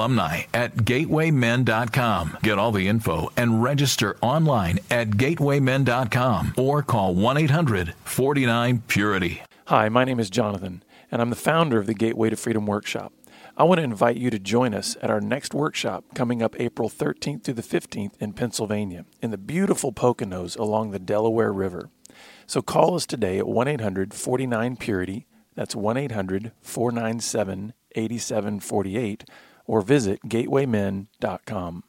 alumni at gatewaymen.com. Get all the info and register online at gatewaymen.com or call 1 800 49 Purity. Hi, my name is Jonathan, and I'm the founder of the Gateway to Freedom Workshop. I want to invite you to join us at our next workshop coming up April 13th through the 15th in Pennsylvania in the beautiful Poconos along the Delaware River. So call us today at 1 800 49 Purity. That's 1 800 497 8748 or visit gatewaymen.com.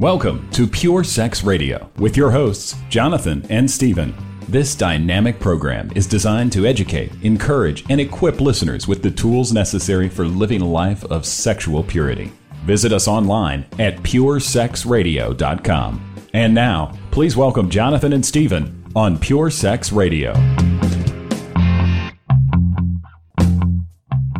Welcome to Pure Sex Radio with your hosts, Jonathan and Stephen. This dynamic program is designed to educate, encourage, and equip listeners with the tools necessary for living a life of sexual purity. Visit us online at puresexradio.com. And now, please welcome Jonathan and Stephen on Pure Sex Radio.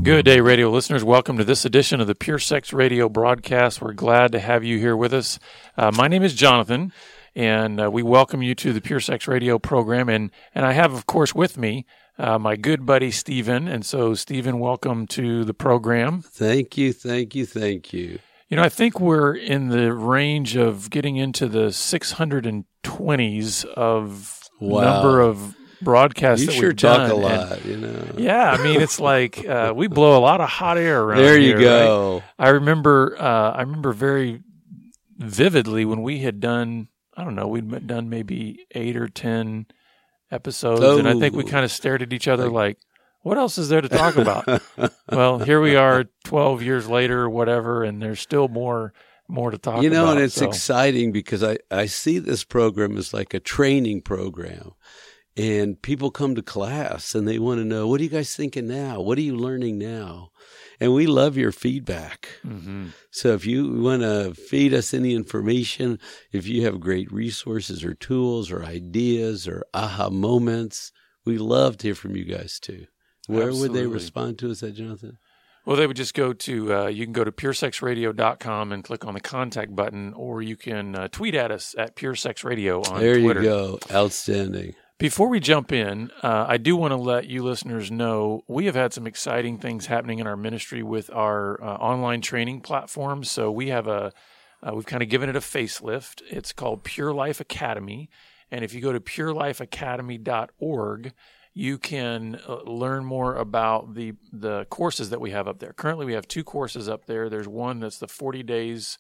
Good day, radio listeners. Welcome to this edition of the Pure Sex Radio broadcast. We're glad to have you here with us. Uh, my name is Jonathan, and uh, we welcome you to the Pure Sex Radio program. And, and I have, of course, with me uh, my good buddy Stephen. And so, Stephen, welcome to the program. Thank you, thank you, thank you. You know, I think we're in the range of getting into the 620s of Wow. number of broadcasts You that sure we've talk done. a And- lot, you know. yeah, I mean, it's like uh, we blow a lot of hot air around. There you here, right? go. I remember, uh, I remember very vividly when we had done. I don't know, we'd done maybe eight or ten episodes, and I think we Oh. kind of stared at each other like, "What else is there to talk about?" well, here we are, twelve years later, or whatever, and there's still more, more to talk. You know, about, and it's so. exciting because I, I see this program as like a training program. And people come to class and they want to know, what are you guys thinking now? What are you learning now? And we love your feedback. Mhm. So if you want to feed us any information, if you have great resources or tools or ideas or aha moments, we love to hear from you guys too. Where would they respond to us at, Jonathan? Well, they would just go to, uh, you can go to puresexradio.com and click on the contact button, or you can uh, tweet at us at puresexradio on there Twitter. There you go. Outstanding. Before we jump in, uh, I do want to let you listeners know we have had some exciting things happening in our ministry with our uh, online training platform. So we have a, uh, we've kind of given it a facelift. It's called Pure Life Academy. And if you go to purelifeacademy.org, you can uh, learn more about the the courses that we have up there. Currently, we have two courses up there. There's one that's the 40 days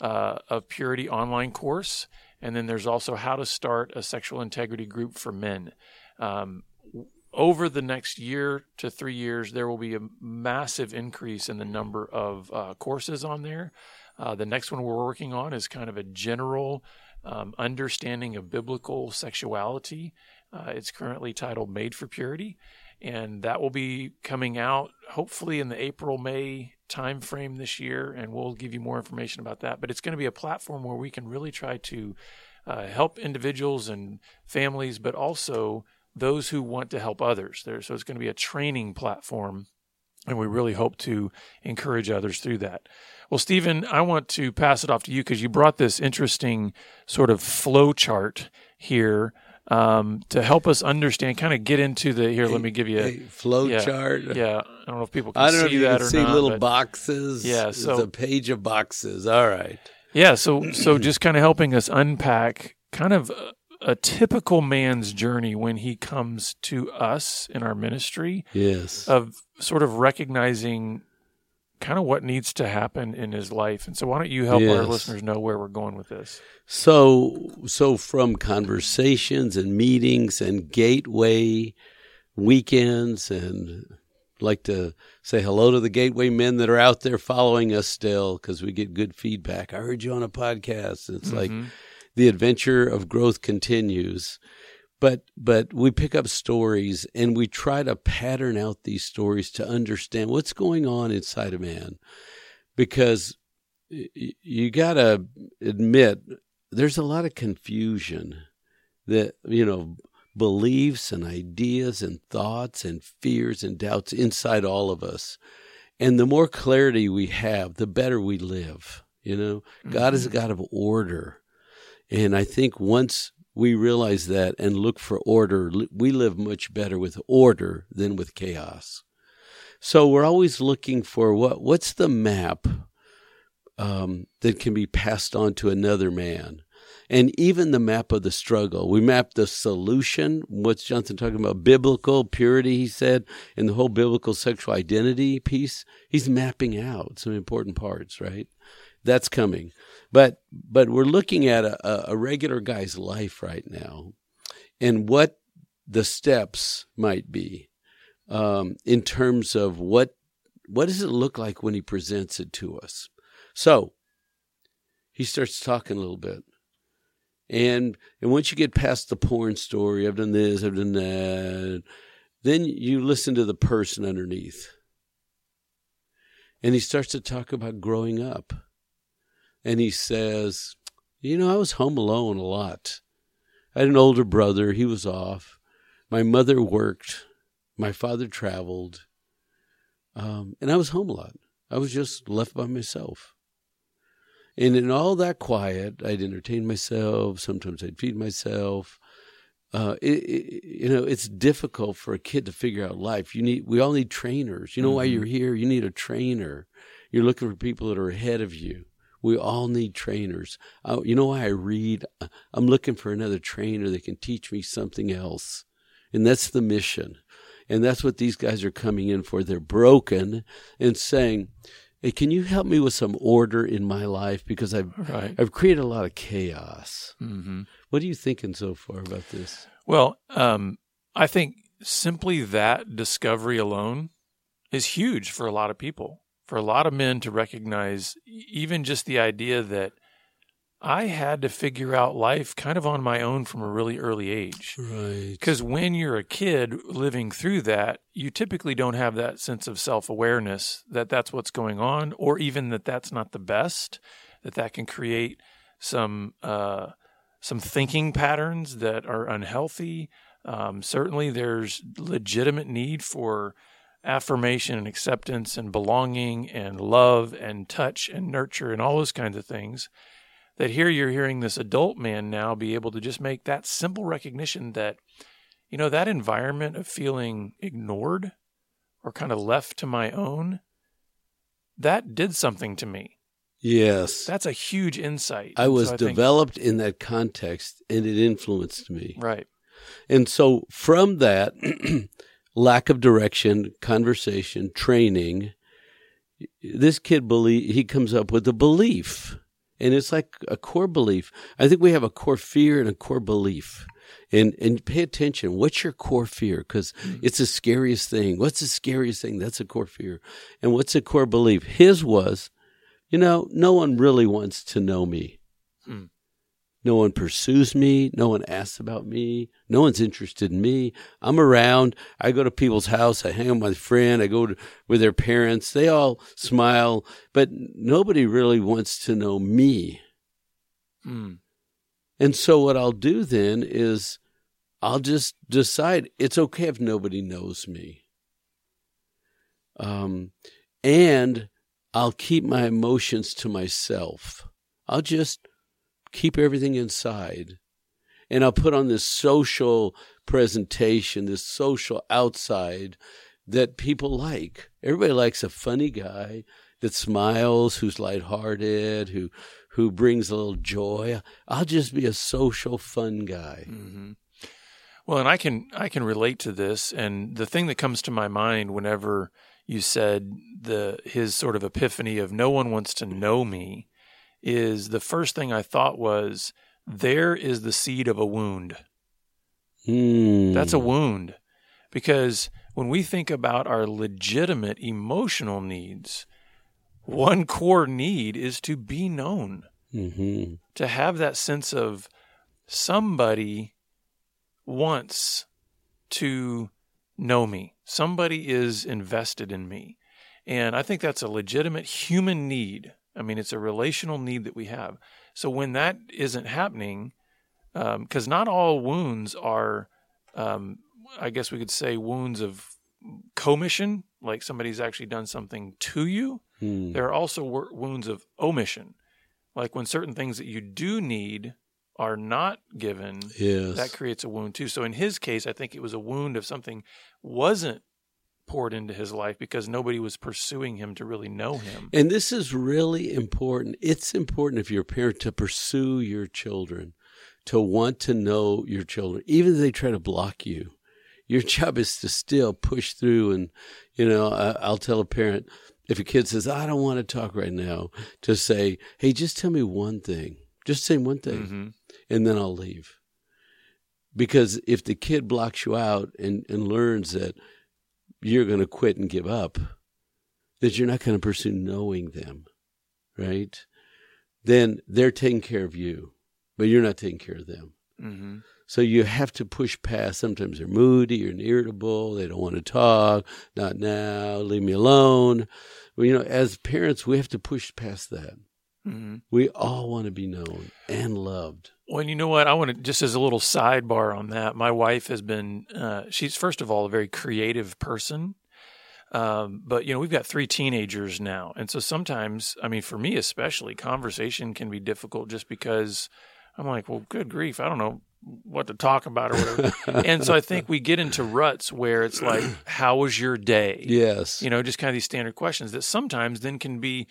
uh, of purity online course, and then there's also how to start a sexual integrity group for men. Um, over the next year to three years, there will be a massive increase in the number of uh, courses on there. Uh, the next one we're working on is kind of a general um, understanding of biblical sexuality. Uh, it's currently titled Made for Purity, and that will be coming out hopefully in the April May timeframe this year, and we'll give you more information about that. But it's going to be a platform where we can really try to uh, help individuals and families, but also those who want to help others. There, so it's going to be a training platform, and we really hope to encourage others through that. Well, Stephen, I want to pass it off to you because you brought this interesting sort of flow chart here um, to help us understand, kind of get into the here. let me give you a Hey, flow yeah, chart. Yeah, I don't know if people can I don't know if see you that can or see not. little but- boxes. Yeah, it's so- a page of boxes. All right. Yeah, so so just kind of helping us unpack kind of a, a typical man's journey when he comes to us in our ministry Yes. of sort of recognizing kind of what needs to happen in his life. And so why don't you help our listeners know where we're going with this? So, so from conversations and meetings and gateway weekends, and like to say hello to the gateway men that are out there following us still because we get good feedback. I heard you on a podcast. It's like Mhm. the adventure of growth continues. But but we pick up stories and we try to pattern out these stories to understand what's going on inside a man because you got to admit there's a lot of confusion that you know beliefs and ideas and thoughts and fears and doubts inside all of us and the more clarity we have the better we live you know mm-hmm. god is a mm-hmm. god of order and i think once we realize that and look for order, we live much better with order than with chaos. So we're always looking for what what's the map um, that can be passed on to another man, and even the map of the struggle. We map the solution. What's Jonathan talking about? Biblical purity, he said, and the whole biblical sexual identity piece. He's mapping out some important parts, right? That's coming. But but we're looking at a, a regular guy's life right now, and what the steps might be um, in terms of what what does it look like when he presents it to us. So he starts talking a little bit. And and once you get past the porn story, I've done this, I've done that, then you listen to the person underneath. And he starts to talk about growing up and he says, You know, I was home alone a lot. I had an older brother, he was off. My mother worked, my father traveled, um, and I was home a lot. I was just left by myself. And in all that quiet, I'd entertain myself. Sometimes I'd feed myself. Uh, it, it, you know, it's difficult for a kid to figure out life. You need, we all need trainers. You know mm-hmm. why you're here? You need a trainer. You're looking for people that are ahead of you. We all need trainers. Uh, you know why I read? I'm looking for another trainer that can teach me something else. And that's the mission. And that's what these guys are coming in for. They're broken and saying, Hey, can you help me with some order in my life? Because I've right. I've created a lot of chaos. Mm-hmm. What are you thinking so far about this? Well, um, I think simply that discovery alone is huge for a lot of people for a lot of men to recognize even just the idea that I had to figure out life kind of on my own from a really early age. Right. Because when you're a kid living through that, you typically don't have that sense of self awareness that that's what's going on, or even that that's not the best, that that can create some, uh, some thinking patterns that are unhealthy. Um, certainly, there's legitimate need for affirmation and acceptance and belonging and love and touch and nurture and all those kinds of things that here you're hearing this adult man now be able to just make that simple recognition that you know that environment of feeling ignored or kind of left to my own that did something to me. Yes. That's a huge insight. I was so I developed think, in that context and it influenced me. Right. And so from that lack of direction, conversation, training. This kid believe he comes up with a belief, and it's like a core belief. I think we have a core fear and a core belief. And and pay attention. What's your core fear? Because mm-hmm. it's the scariest thing. What's the scariest thing? That's a core fear. And what's a core belief? His was, you know, no one really wants to know me. Hmm. No one pursues me. No one asks about me. No one's interested in me. I'm around. I go to people's house. I hang out with my friend. I go to, with their parents. They all smile, but nobody really wants to know me. Hmm. And so what I'll do then is I'll just decide it's okay if nobody knows me. Um, and I'll keep my emotions to myself. I'll just keep everything inside. And I'll put on this social presentation, this social outside that people like. Everybody likes a funny guy that smiles, who's lighthearted, who who brings a little joy. I'll just be a social fun guy. Mm-hmm. Well, and I can I can relate to this, and the thing that comes to my mind whenever you said the his sort of epiphany of no one wants to know me is the first thing I thought was there is the seed of a wound. Mm. That's a wound. Because when we think about our legitimate emotional needs, one core need is to be known, mm-hmm. to have that sense of somebody wants to know me. Somebody is invested in me. And I think that's a legitimate human need. I mean, it's a relational need that we have. So when that isn't happening, because um, not all wounds are, um, I guess we could say, wounds of commission, like somebody's actually done something to you. Hmm. There are also wounds of omission, like when certain things that you do need are not given, yes. that creates a wound too. So in his case, I think it was a wound of something wasn't poured into his life because nobody was pursuing him to really know him. And this is really important. It's important if you're a parent to pursue your children, to want to know your children, even if they try to block you. Your job is to still push through. And, you know, I'll tell a parent if a kid says, I don't want to talk right now, to say, hey, just tell me one thing. Just say one thing. Mm-hmm and then I'll leave. Because if the kid blocks you out and, and learns that you're going to quit and give up, that you're not going to pursue knowing them, right? Then they're taking care of you, but you're not taking care of them. Mm-hmm. So you have to push past. Sometimes they're moody or irritable. They don't want to talk. Not now. Leave me alone. Well, you know, as parents, we have to push past that. Mm-hmm. We all want to be known and loved. Well, you know what? I want to just as a little sidebar on that. My wife has been, uh, she's first of all a very creative person. Um, but you know, we've got three teenagers now. And so sometimes, I mean, for me especially, conversation can be difficult just because I'm like, well, good grief. I don't know what to talk about or whatever. and so I think we get into ruts where it's like, how was your day? Yes. You know, just kind of these standard questions that sometimes then can be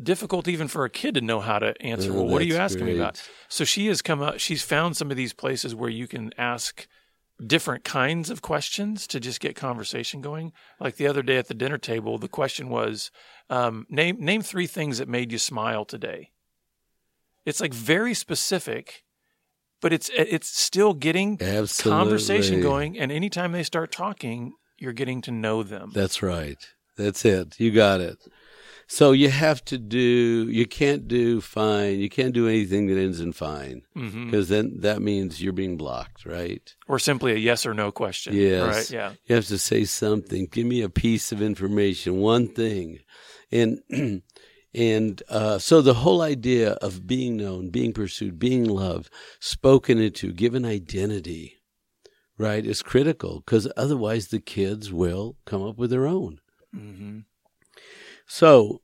difficult even for a kid to know how to answer. Oh, well, what are you asking great. me about? So she has come up, she's found some of these places where you can ask different kinds of questions to just get conversation going. Like the other day at the dinner table, the question was, um, name, name three things that made you smile today. It's like very specific, but it's, it's still getting Absolutely. conversation going. And anytime they start talking, you're getting to know them. That's right. That's it. You got it. So you have to do, you can't do fine. You can't do anything that ends in fine because mm-hmm. then that means you're being blocked, right? Or simply a yes or no question. Yes. Right. Yeah. You have to say something. Give me a piece of information, one thing. And, and uh, so the whole idea of being known, being pursued, being loved, spoken into, given identity, right, is critical because otherwise the kids will come up with their own. Mm-hmm. So,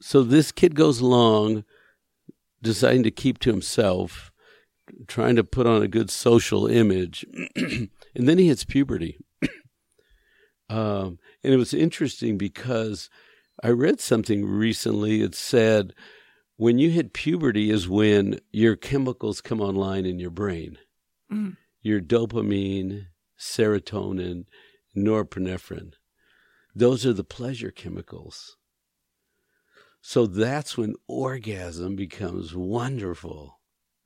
so this kid goes along, deciding to keep to himself, trying to put on a good social image, and then he hits puberty. um, and it was interesting because I read something recently. It said when you hit puberty is when your chemicals come online in your brain. Mm. Your dopamine, serotonin, norepinephrine. Those are the pleasure chemicals. So that's when orgasm becomes wonderful.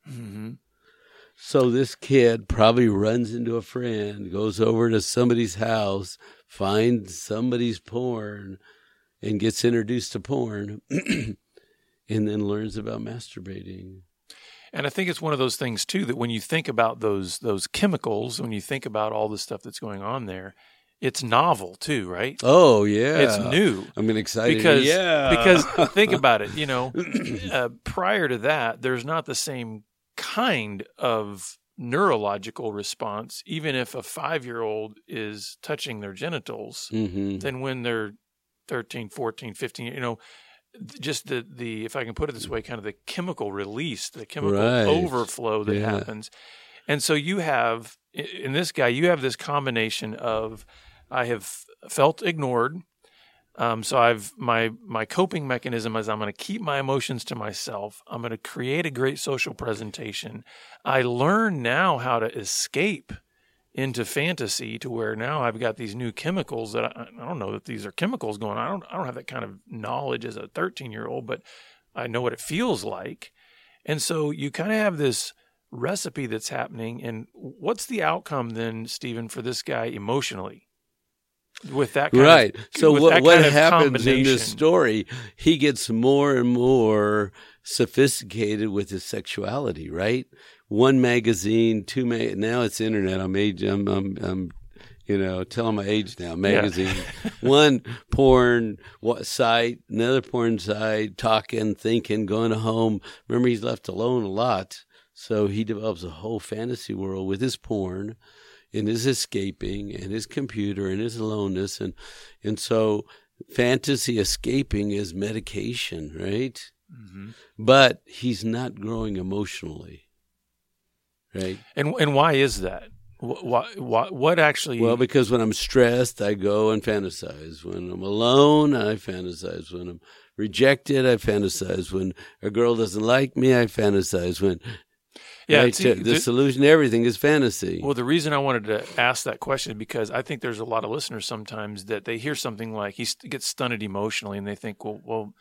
Mm-hmm. So this kid probably runs into a friend, goes over to somebody's house, finds somebody's porn, and gets introduced to porn, and then learns about masturbating. And I think it's one of those things too that when you think about those those chemicals, when you think about all the stuff that's going on there, it's novel too, right? Oh yeah, it's new. I'm excited because yeah. because think about it. You know, uh, prior to that, there's not the same kind of neurological response. Even if a five year old is touching their genitals, mm-hmm. then when they're 13, 14, 15, you know, just the the if I can put it this way, kind of the chemical release, the chemical right. overflow that yeah. happens, and so you have in this guy, you have this combination of I have felt ignored. Um, so I've my my coping mechanism is I'm going to keep my emotions to myself. I'm going to create a great social presentation. I learn now how to escape into fantasy to where now I've got these new chemicals that I, I don't know that these are chemicals going. On. I don't I don't have that kind of knowledge as a 13 year old, but I know what it feels like. And so you kind of have this recipe that's happening. And what's the outcome then, Stephen, for this guy emotionally? With that right. Of, so what what happens in this story? He gets more and more sophisticated with his sexuality, right? one magazine, two mag. Now it's internet. I'm age. I'm, I'm, I'm you know, telling my age now. Magazine, yeah. one porn site, another porn site, talking, thinking, going home. Remember, he's left alone a lot, so he develops a whole fantasy world with his porn, and his escaping, and his computer, and his aloneness, and and so fantasy escaping is medication, right? Mm-hmm. But he's not growing emotionally, right? And and why is that? What, what, what actually? Well, because when I'm stressed, I go and fantasize. When I'm alone, I fantasize. When I'm rejected, I fantasize. When a girl doesn't like me, I fantasize. When yeah, right, see, the, solution to everything is fantasy. Well, the reason I wanted to ask that question because I think there's a lot of listeners sometimes that they hear something like he gets stunted emotionally and they think, well, well,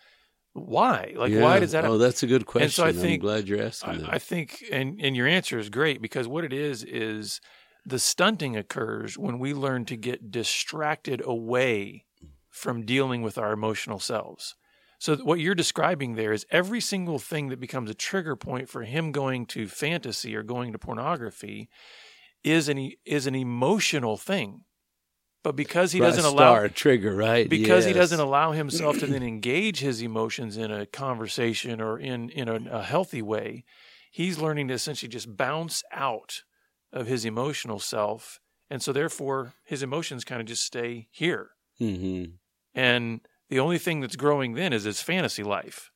why? Like, yeah. why does that? Oh, that's a good question. And so I think, I'm glad you're asking I, that. I think, and and your answer is great because what it is is the stunting occurs when we learn to get distracted away from dealing with our emotional selves. So what you're describing there is every single thing that becomes a trigger point for him going to fantasy or going to pornography is an is an emotional thing. But because he doesn't allow a trigger, right? Because yes. he doesn't allow himself to then engage his emotions in a conversation or in in a, a healthy way, he's learning to essentially just bounce out of his emotional self. And so, therefore, his emotions kind of just stay here. Mm-hmm. And the only thing that's growing then is his fantasy life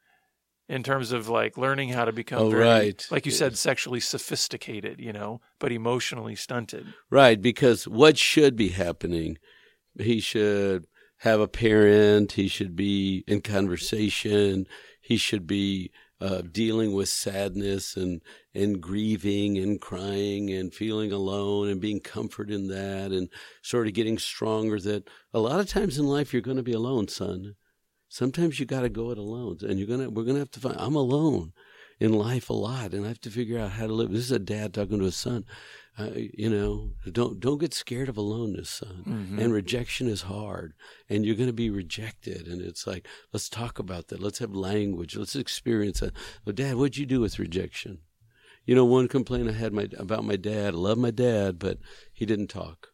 in terms of like learning how to become oh, very, right. like you said, sexually sophisticated, you know, but emotionally stunted. Right. Because what should be happening? He should have a parent. He should be in conversation. He should be uh, dealing with sadness and and grieving and crying and feeling alone and being comforted in that and sort of getting stronger. That a lot of times in life you're going to be alone, son. Sometimes you got to go it alone, and you're gonna we're gonna have to find. I'm alone in life a lot, and I have to figure out how to live. This is a dad talking to his son uh, you know, don't don't get scared of aloneness, son. Mm-hmm. And rejection is hard, and you're going to be rejected. And it's like, let's talk about that. Let's have language. Let's experience that. Well, Dad, what'd you do with rejection? You know, one complaint I had my, about my dad. I love my dad, but he didn't talk.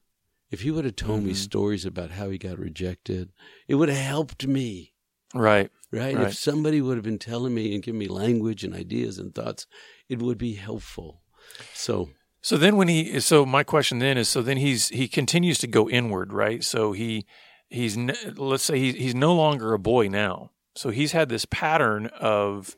If he would have told mm-hmm. me stories about how he got rejected, it would have helped me. Right. Right. Right. If somebody would have been telling me and giving me language and ideas and thoughts, it would be helpful. So so then when he so my question then is so then he's he continues to go inward, right? So he he's let's say he's he's no longer a boy now. So he's had this pattern of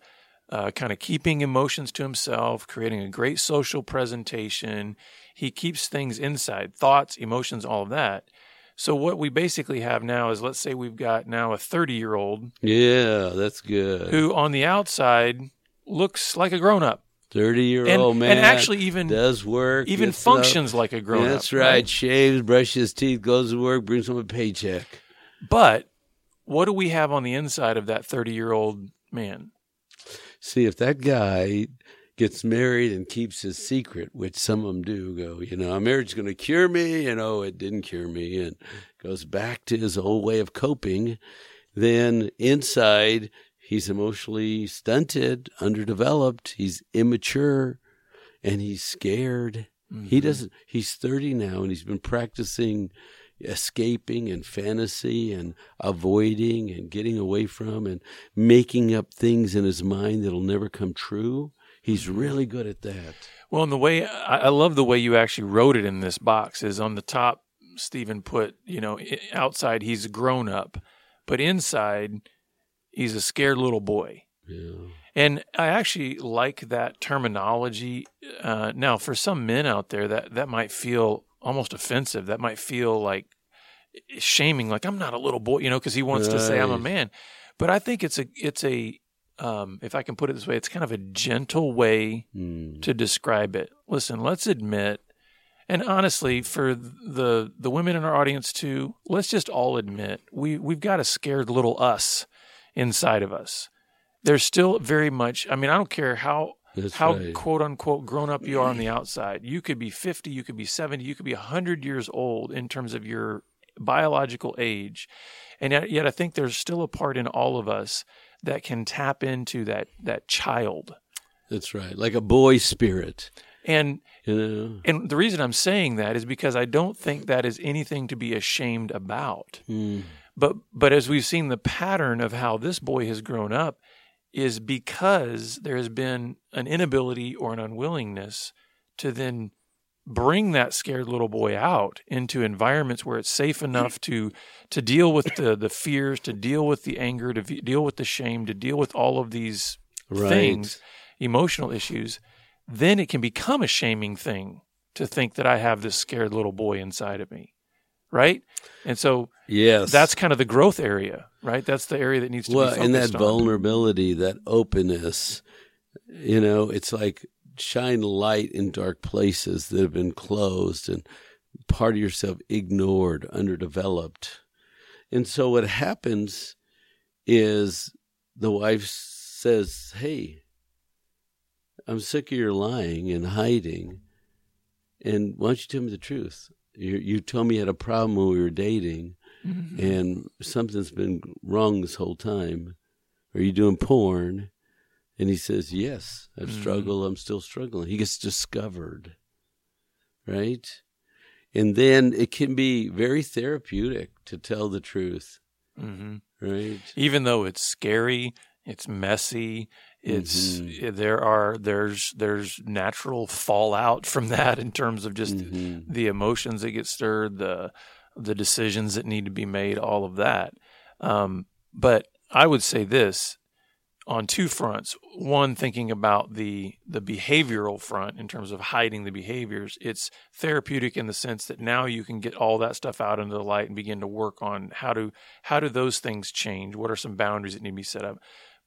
uh, kind of keeping emotions to himself, creating a great social presentation. He keeps things inside, thoughts, emotions, all of that. So what we basically have now is let's say we've got now a 30 year old. Yeah, that's good. Who on the outside looks like a grown up. Thirty year old man, and actually even does work, even functions up. like a grown up. That's right. right. Shaves, brushes his teeth, goes to work, brings home a paycheck. But what do we have on the inside of that thirty year old man? See, if that guy gets married and keeps his secret, which some of them do, go, you know, marriage is going to cure me, and oh, it didn't cure me, and goes back to his old way of coping. Then inside he's emotionally stunted, underdeveloped, he's immature, and he's scared. Mm-hmm. He doesn't, he's 30 now and he's been practicing escaping and fantasy and avoiding and getting away from and making up things in his mind that'll never come true. He's really good at that. Well, and the way I love the way you actually wrote it in this box is on the top, Stephen put, you know, outside he's a grown up, but inside he's a scared little boy. Yeah. And I actually like that terminology. Uh, now, for some men out there, that that might feel almost offensive. That might feel like shaming, like I'm not a little boy, you know, because he wants right. to say I'm a man. But I think it's a it's a um, if I can put it this way, it's kind of a gentle way mm. to describe it. Listen, let's admit, and honestly, for the the women in our audience too, let's just all admit we we've got a scared little us inside of us. There's still very much, I mean, I don't care how That's how right. quote unquote grown up you are on the outside. You could be 50, you could be 70, you could be 100 years old in terms of your biological age. And yet, yet I think there's still a part in all of us that can tap into that that child. That's right. Like a boy spirit. And You know. and the reason I'm saying that is because I don't think that is anything to be ashamed about. Mm. But but as we've seen the pattern of how this boy has grown up is because there has been an inability or an unwillingness to then bring that scared little boy out into environments where it's safe enough to to deal with the the fears, to deal with the anger, to v- deal with the shame, to deal with all of these Right. things, emotional issues, then it can become a shaming thing to think that I have this scared little boy inside of me. Right? And so Yes. that's kind of the growth area, right? That's the area that needs to be well, be and that on. vulnerability, that openness, you know, it's like shine light in dark places that have been closed and part of yourself ignored, underdeveloped. And so what happens is the wife says, Hey, I'm sick of your lying and hiding. And why don't you tell me the truth? You, you told me you had a problem when we were dating Mhm. and something's been wrong this whole time. Are you doing porn? And he says, Yes, I've Mhm. struggled. I'm still struggling. He gets discovered, right? And then it can be very therapeutic to tell the truth, Mhm. right? Even though it's scary, it's messy, it's there are there's there's natural fallout from that in terms of just Mhm. the emotions that get stirred, the the decisions that need to be made, all of that. Um, but I would say this on two fronts. One, thinking about the the behavioral front in terms of hiding the behaviors, it's therapeutic in the sense that now you can get all that stuff out into the light and begin to work on how do how do those things change? What are some boundaries that need to be set up?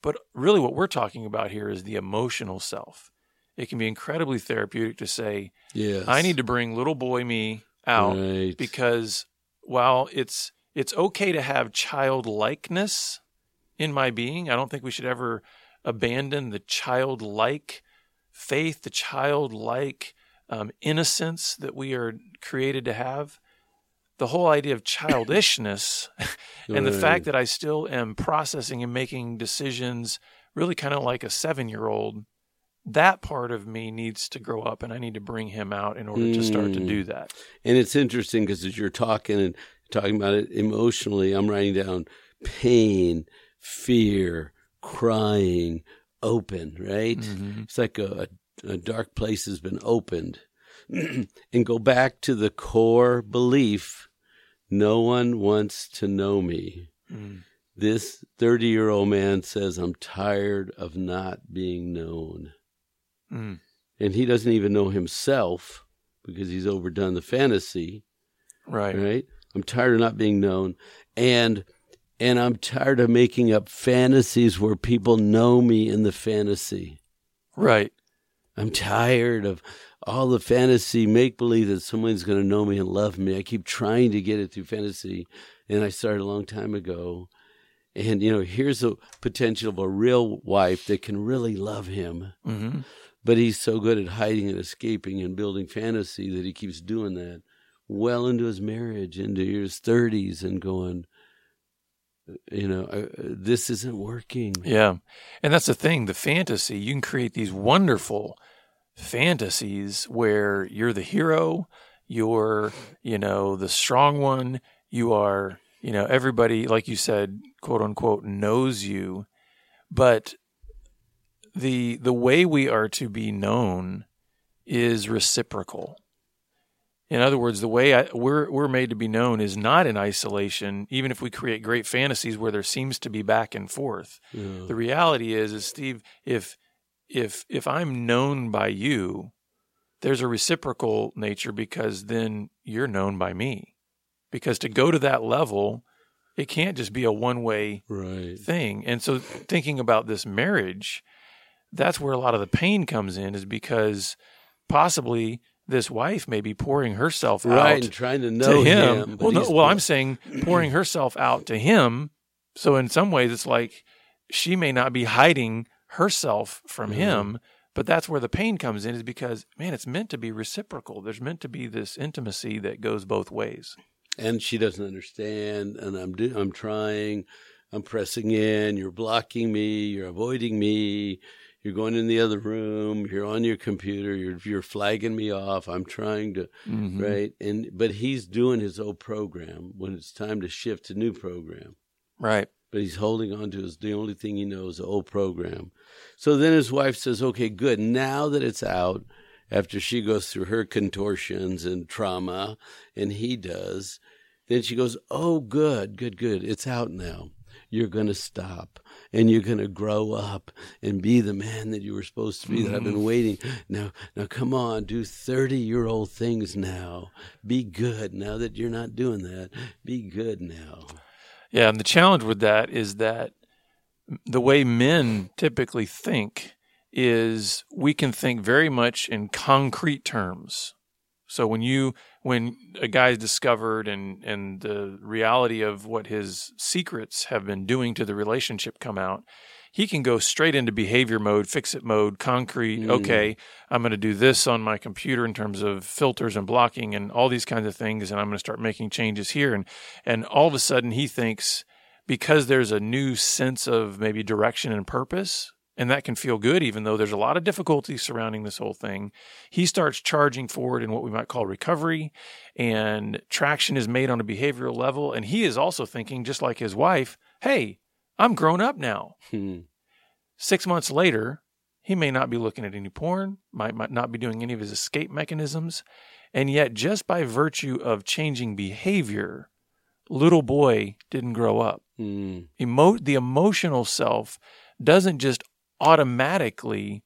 But really, what we're talking about here is the emotional self. It can be incredibly therapeutic to say, Yes. I need to bring little boy me out Right. because while it's it's okay to have childlikeness in my being, I don't think we should ever abandon the childlike faith, the childlike um, innocence that we are created to have. The whole idea of childishness and the fact that I still am processing and making decisions really kind of like a seven year old, that part of me needs to grow up and I need to bring him out in order to start to Mm. do that. And it's interesting because as you're talking and talking about it emotionally, I'm writing down pain, fear, crying, open, right? Mhm. It's like a, a dark place has been opened. and go back to the core belief no one wants to know me. Mm. This 30 year old man says, I'm tired of not being known. Mm. And he doesn't even know himself because he's overdone the fantasy Right. right i'm tired of not being known and and i'm tired of making up fantasies where people know me in the fantasy. Right. i'm tired of all the fantasy make believe that someone's going to know me and love me. I keep trying to get it through fantasy and i started a long time ago. And you know here's a potential of a real wife that can really love him. Hmm but he's so good at hiding and escaping and building fantasy that he keeps doing that well into his marriage, into his 30s, and going, you know, uh, this isn't working. Yeah. And that's the thing the fantasy, you can create these wonderful fantasies where you're the hero, you're, you know, the strong one, you are, you know, everybody, like you said, quote unquote, knows you. But the the way we are to be known is reciprocal. In other words, the way I, we're we're made to be known is not in isolation. Even if we create great fantasies where there seems to be back and forth, Yeah. the reality is, is Steve, if if if I'm known by you, there's a reciprocal nature because then you're known by me. Because to go to that level, it can't just be a one way Right. thing. And so thinking about this marriage, that's where a lot of the pain comes in, is because possibly this wife may be pouring herself Right. out And trying to to him. him. well, no, well, I'm saying pouring herself out to him. So in some ways, it's like she may not be hiding herself from Mhm. him, but that's where the pain comes in, is because man, it's meant to be reciprocal. There's meant to be this intimacy that goes both ways. and she doesn't understand and i'm do- i'm trying i'm pressing in you're blocking me you're avoiding me you're going in the other room, you're on your computer, you're you're flagging me off. I'm trying to Mhm. right, and but he's doing his old program when it's time to shift to new program. Right. But he's holding on to his the only thing he knows, the old program. So then his wife says, "Okay, good. Now that it's out." After she goes through her contortions and trauma, and he does, then she goes, Oh, good, good, good. It's out now. You're going to stop and you're going to grow up and be the man that you were supposed to be that I've been mm-hmm. waiting. Now, now come on, do 30 year old things now. Be good now that you're not doing that. Be good now. Yeah, and the challenge with that is that the way men typically think is we can think very much in concrete terms. So when you when a guy's discovered and and the reality of what his secrets have been doing to the relationship come out, he can go straight into behavior mode, fix it mode, concrete. Mm. Okay, I'm going to do this on my computer in terms of filters and blocking and all these kinds of things, and I'm going to start making changes here. And and all of a sudden he thinks because there's a new sense of maybe direction and purpose, and that can feel good, even though there's a lot of difficulty surrounding this whole thing. He starts charging forward in what we might call recovery, and traction is made on a behavioral level. And he is also thinking, just like his wife, hey, I'm grown up now. Hmm. Six months later, he may not be looking at any porn, might, might not be doing any of his escape mechanisms. And yet, just by virtue of changing behavior, little boy didn't grow up. Hmm. Emo- the emotional self doesn't just automatically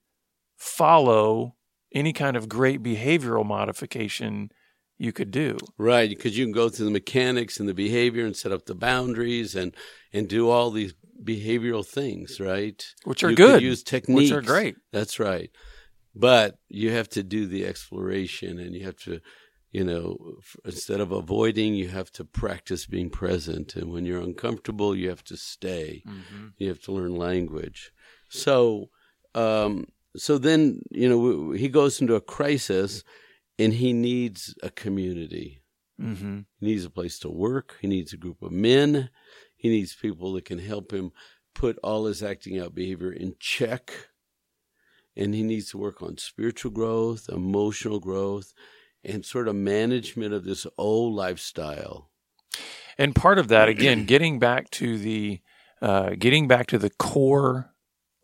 follow any kind of great behavioral modification you could do. Right, because you can go through the mechanics and the behavior and set up the boundaries and and do all these behavioral things, right? Which are You good, use techniques. which are great. That's right. But you have to do the exploration and you have to, you know, f- instead of avoiding, you have to practice being present. And when you're uncomfortable, you have to stay. Mm-hmm. You have to learn language. So, um, so then, you know, he goes into a crisis and he needs a community. Mm-hmm. He needs a place to work. He needs a group of men. He needs people that can help him put all his acting out behavior in check. And he needs to work on spiritual growth, emotional growth, and sort of management of this old lifestyle. And part of that, again, getting back to the uh, getting back to the core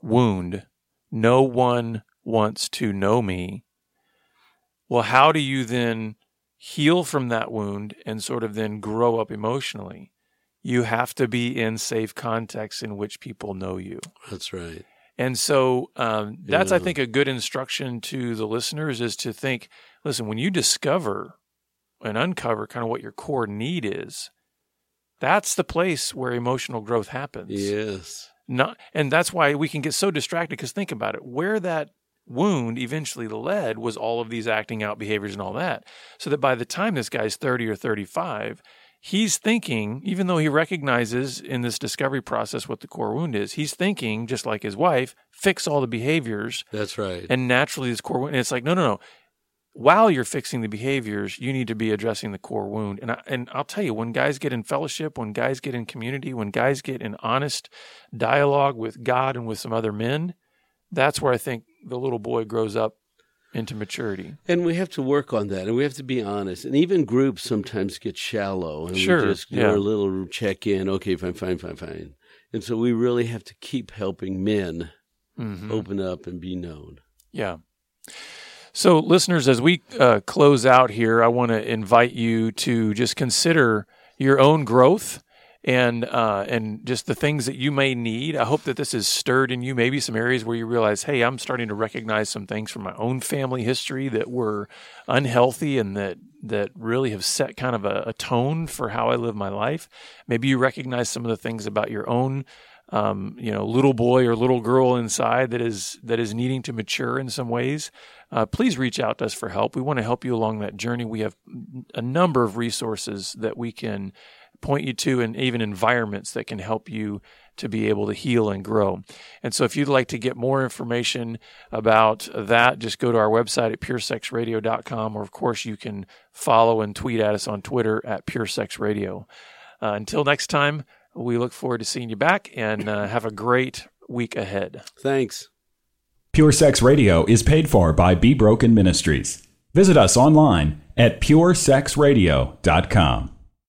wound. No one wants to know me. Well, how do you then heal from that wound and sort of then grow up emotionally? You have to be in safe contexts in which people know you. That's right. And so um, that's, I think, a good instruction to the listeners is to think listen, when you discover and uncover kind of what your core need is, that's the place where emotional growth happens. Yes. Not, and that's why we can get so distracted because think about it where that wound eventually led was all of these acting out behaviors and all that. So that by the time this guy's 30 or 35, he's thinking, even though he recognizes in this discovery process what the core wound is, he's thinking, just like his wife, fix all the behaviors. That's right. And naturally, this core wound, and it's like, no, no, no. While you're fixing the behaviors, you need to be addressing the core wound. And I, and I'll tell you, when guys get in fellowship, when guys get in community, when guys get in honest dialogue with God and with some other men, that's where I think the little boy grows up into maturity. And we have to work on that, and we have to be honest. And even groups sometimes get shallow, and Sure, we just do yeah. our little check in. Okay, fine, fine, fine, fine. And so we really have to keep helping men Mhm. open up and be known. Yeah. So, listeners, as we uh, close out here, I want to invite you to just consider your own growth and uh, and just the things that you may need. I hope that this has stirred in you maybe some areas where you realize, hey, I'm starting to recognize some things from my own family history that were unhealthy and that that really have set kind of a, a tone for how I live my life. Maybe you recognize some of the things about your own um, you know, little boy or little girl inside that is that is needing to mature in some ways, uh, please reach out to us for help. We want to help you along that journey. We have a number of resources that we can point you to, and even environments that can help you to be able to heal and grow. And so, if you'd like to get more information about that, just go to our website at puresexradio.com, or of course, you can follow and tweet at us on Twitter at puresexradio. Uh, until next time, we look forward to seeing you back and uh, have a great week ahead. Thanks. Pure Sex Radio is paid for by Be Broken Ministries. Visit us online at puresexradio.com.